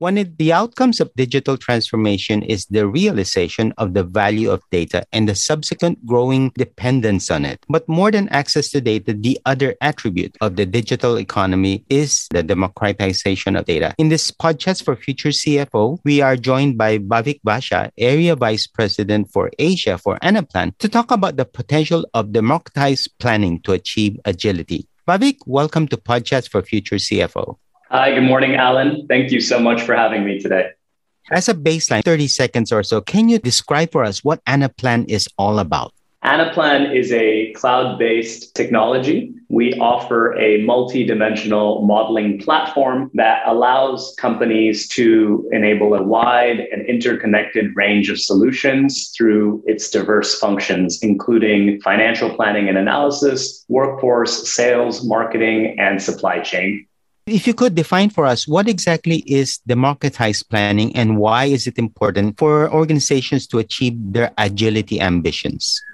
One of the outcomes of digital transformation is the realization of the value of data and the subsequent growing dependence on it. But more than access to data, the other attribute of the digital economy is the democratization of data. In this podcast for Future CFO, we are joined by Bhavik Basha, Area Vice President for Asia for Anaplan, to talk about the potential of democratized planning to achieve agility. Bhavik, welcome to Podchats for Future CFO. Hi, good morning, Alan. Thank you so much for having me today. As a baseline, 30 seconds or so, can you describe for us what Anaplan is all about? Anaplan is a cloud based technology. We offer a multi dimensional modeling platform that allows companies to enable a wide and interconnected range of solutions through its diverse functions, including financial planning and analysis, workforce, sales, marketing, and supply chain. If you could define for us what exactly is democratized planning and why is it important for organizations to achieve their agility ambitions?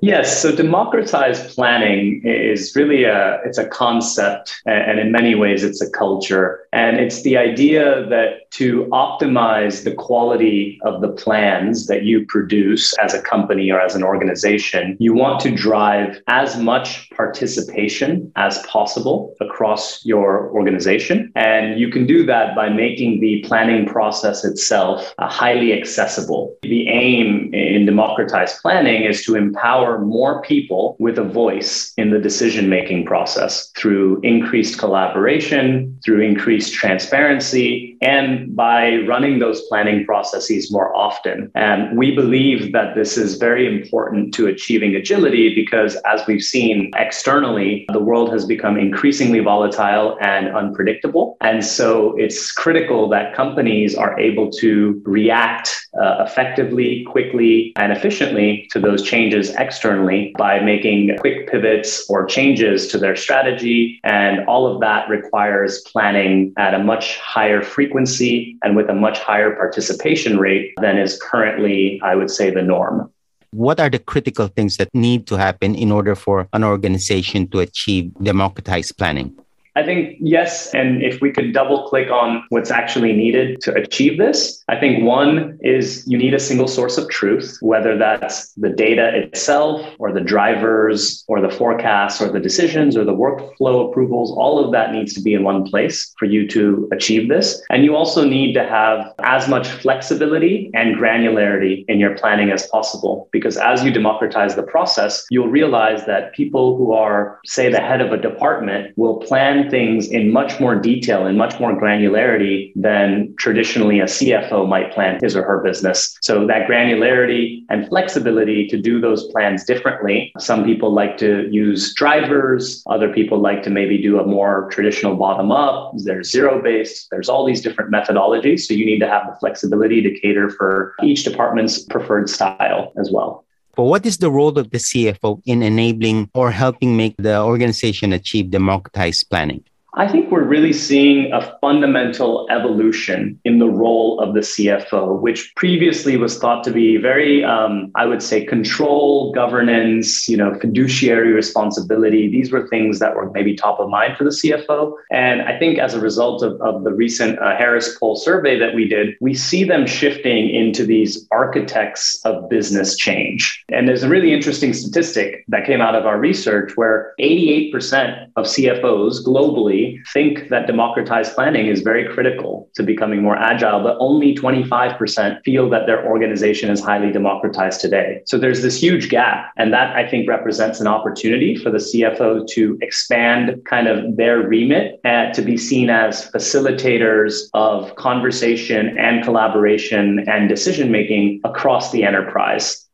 Yes, so democratized planning is really a it's a concept and in many ways it's a culture and it's the idea that to optimize the quality of the plans that you produce as a company or as an organization you want to drive as much participation as possible across your organization and you can do that by making the planning process itself uh, highly accessible. The aim in democratized planning is to empower empower more people with a voice in the decision making process through increased collaboration, through increased transparency, and by running those planning processes more often. And we believe that this is very important to achieving agility because, as we've seen externally, the world has become increasingly volatile and unpredictable. And so it's critical that companies are able to react uh, effectively, quickly, and efficiently to those changes externally externally by making quick pivots or changes to their strategy. And all of that requires planning at a much higher frequency and with a much higher participation rate than is currently, I would say, the norm. What are the critical things that need to happen in order for an organization to achieve democratized planning? I think yes. And if we could double click on what's actually needed to achieve this, I think one is you need a single source of truth, whether that's the data itself or the drivers or the forecasts or the decisions or the workflow approvals. All of that needs to be in one place for you to achieve this. And you also need to have as much flexibility and granularity in your planning as possible, because as you democratize the process, you'll realize that people who are, say, the head of a department will plan things in much more detail and much more granularity than traditionally a CFO might plan his or her business. So that granularity and flexibility to do those plans differently. Some people like to use drivers. Other people like to maybe do a more traditional bottom up. There's zero based. There's all these different methodologies. So you need to have the flexibility to cater for each department's preferred style as well. What is the role of the CFO in enabling or helping make the organization achieve democratized planning? I think we're really seeing a fundamental evolution in the role of the CFO, which previously was thought to be very, um, I would say, control, governance, you know, fiduciary responsibility. These were things that were maybe top of mind for the CFO. And I think as a result of, of the recent uh, Harris Poll survey that we did, we see them shifting into these architects of business change. And there's a really interesting statistic that came out of our research where 88% of CFOs globally think that democratized planning is very critical to becoming more agile, but only 25% feel that their organization is highly democratized today. So there's this huge gap. And that I think represents an opportunity for the CFO to expand kind of their remit and to be seen as facilitators of conversation and collaboration and decision making across the enterprise.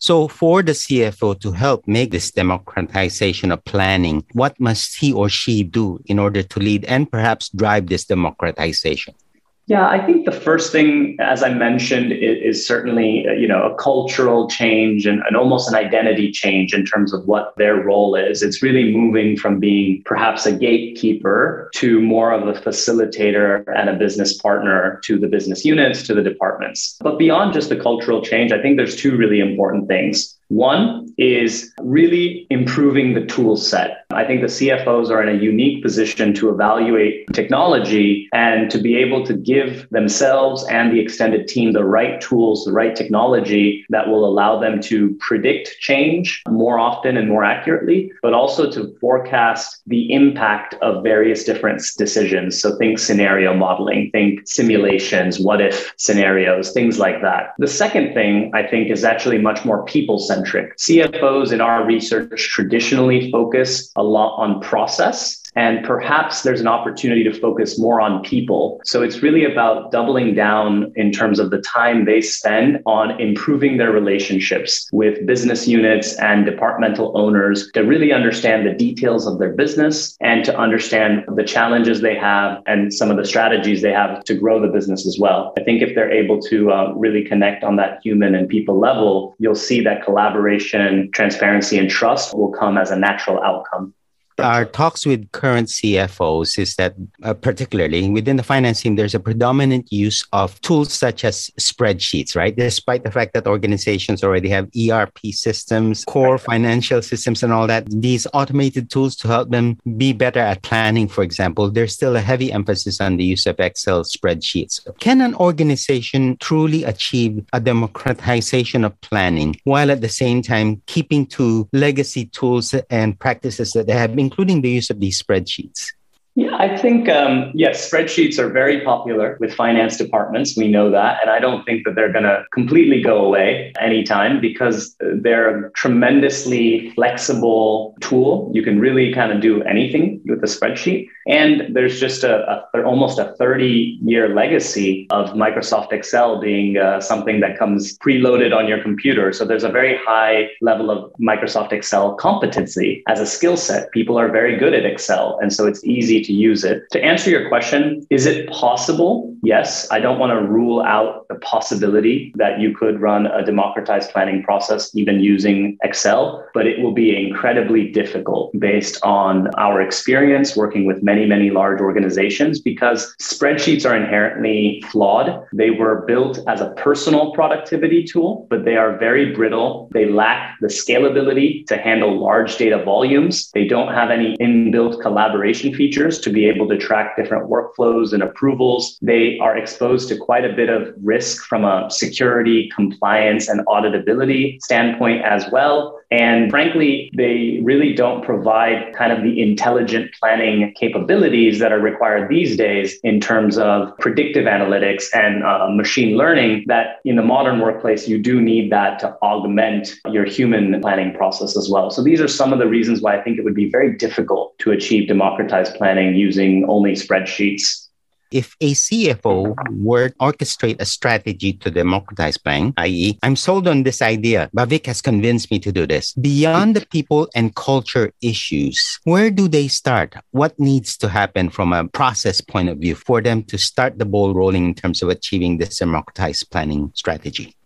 So, for the CFO to help make this democratization of planning, what must he or she do in order to lead and perhaps drive this democratization? Yeah, I think the first thing, as I mentioned, is, is certainly uh, you know a cultural change and, and, almost an identity change in terms of what their role is. It's really moving from being perhaps a gatekeeper to more of a facilitator and a business partner to the business units, to the departments. But beyond just the cultural change, I think there's two really important things. One is really improving the tool set. I think the CFOs are in a unique position to evaluate technology and to be able to give themselves and the extended team the right tools, the right technology that will allow them to predict change more often and more accurately, but also to forecast the impact of various different decisions. So think scenario modeling, think simulations, what if scenarios, things like that. The second thing I think is actually much more people centric. CFOs in our research traditionally focus a lot on process and perhaps there's an opportunity to focus more on people. So it's really about doubling down in terms of the time they spend on improving their relationships with business units and departmental owners to really understand the details of their business and to understand the challenges they have and some of the strategies they have to grow the business as well. I think if they're able to uh, really connect on that human and people level, you'll see that collaboration, transparency, and trust will come as a natural outcome our talks with current CFOs is that, uh, particularly within the finance team, there's a predominant use of tools such as spreadsheets, right? Despite the fact that organizations already have ERP systems, core financial systems, and all that, these automated tools to help them be better at planning, for example, there's still a heavy emphasis on the use of Excel spreadsheets. Can an organization truly achieve a democratization of planning while at the same time keeping to legacy tools and practices that they have been including the use of these spreadsheets? Yeah, I think, um, yes, spreadsheets are very popular with finance departments. We know that. And I don't think that they're going to completely go away anytime because they're a tremendously flexible tool. You can really kind of do anything with a spreadsheet. And there's just a, a almost a 30 year legacy of Microsoft Excel being uh, something that comes preloaded on your computer. So there's a very high level of Microsoft Excel competency as a skill set. People are very good at Excel. And so it's easy to use it. To answer your question, is it possible? Yes. I don't want to rule out the possibility that you could run a democratized planning process even using Excel, but it will be incredibly difficult based on our experience working with many, many large organizations because spreadsheets are inherently flawed. They were built as a personal productivity tool, but they are very brittle. They lack the scalability to handle large data volumes. They don't have any inbuilt collaboration features to be able to track different workflows and approvals. They are exposed to quite a bit of risk from a security, compliance, and auditability standpoint as well. And frankly, they really don't provide kind of the intelligent planning capabilities that are required these days in terms of predictive analytics and uh, machine learning that in the modern workplace, you do need that to augment your human planning process as well. So these are some of the reasons why I think it would be very difficult to achieve democratized planning using only spreadsheets if a CFO were to orchestrate a strategy to democratize planning, i.e., I'm sold on this idea, Bhavik has convinced me to do this. Beyond the people and culture issues, where do they start? What needs to happen from a process point of view for them to start the ball rolling in terms of achieving this democratized planning strategy?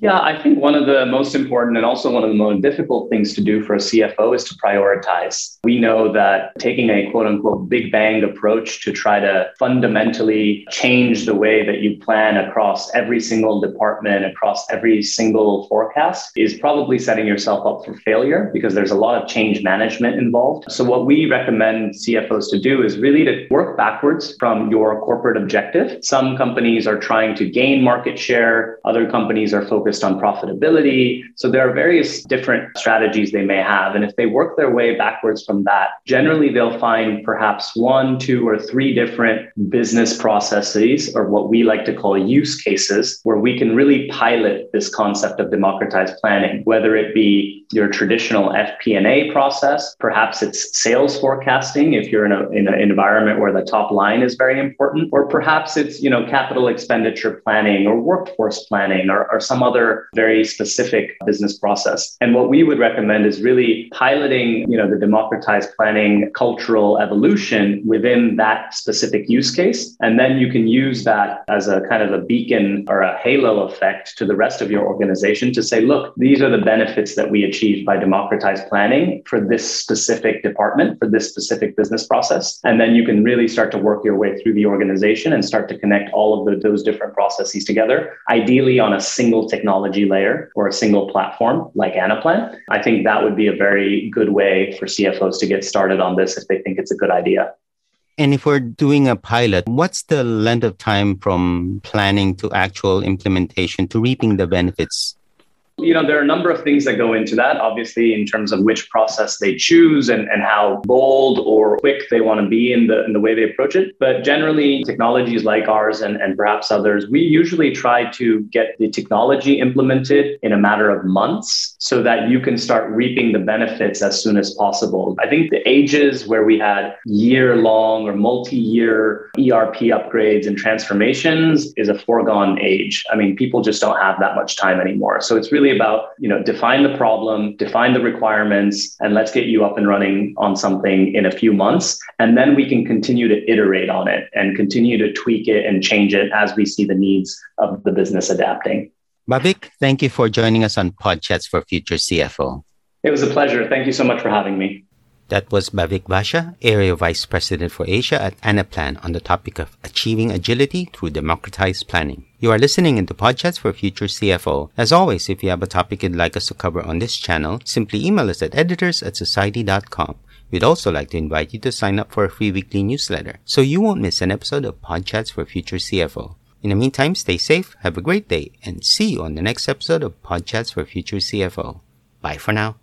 Yeah, I think one of the most important and also one of the most difficult things to do for a CFO is to prioritize. We know that taking a quote unquote big bang approach to try to fundamentally change the way that you plan across every single department, across every single forecast is probably setting yourself up for failure because there's a lot of change management involved. So, what we recommend CFOs to do is really to work backwards from your corporate objective. Some companies are trying to gain market share, other companies are focused on profitability. So there are various different strategies they may have. And if they work their way backwards from that, generally they'll find perhaps one, two, or three different business processes, or what we like to call use cases, where we can really pilot this concept of democratized planning, whether it be your traditional FP&A process, perhaps it's sales forecasting if you're in, a, in an environment where the top line is very important, or perhaps it's you know capital expenditure planning or workforce planning or, or some other very specific business process. And what we would recommend is really piloting, you know, the democratized planning cultural evolution within that specific use case. And then you can use that as a kind of a beacon or a halo effect to the rest of your organization to say, look, these are the benefits that we achieve achieved by democratized planning for this specific department, for this specific business process. And then you can really start to work your way through the organization and start to connect all of the, those different processes together, ideally on a single technology layer or a single platform like Anaplan. I think that would be a very good way for CFOs to get started on this if they think it's a good idea. And if we're doing a pilot, what's the length of time from planning to actual implementation to reaping the benefits? You know, there are a number of things that go into that, obviously, in terms of which process they choose and, and how bold or quick they want to be in the in the way they approach it. But generally, technologies like ours and, and perhaps others, we usually try to get the technology implemented in a matter of months so that you can start reaping the benefits as soon as possible. I think the ages where we had year long or multi year ERP upgrades and transformations is a foregone age. I mean, people just don't have that much time anymore. So it's really really about, you know, define the problem, define the requirements, and let's get you up and running on something in a few months. And then we can continue to iterate on it and continue to tweak it and change it as we see the needs of the business adapting. Bhavik, thank you for joining us on Podchats for Future CFO. It was a pleasure. Thank you so much for having me. That was Bhavik Vasha, Area Vice President for Asia at Anaplan on the topic of achieving agility through democratized planning. You are listening into Podchats for Future CFO. As always, if you have a topic you'd like us to cover on this channel, simply email us at editors at society.com. We'd also like to invite you to sign up for a free weekly newsletter so you won't miss an episode of Podchats for Future CFO. In the meantime, stay safe, have a great day, and see you on the next episode of Podchats for Future CFO. Bye for now.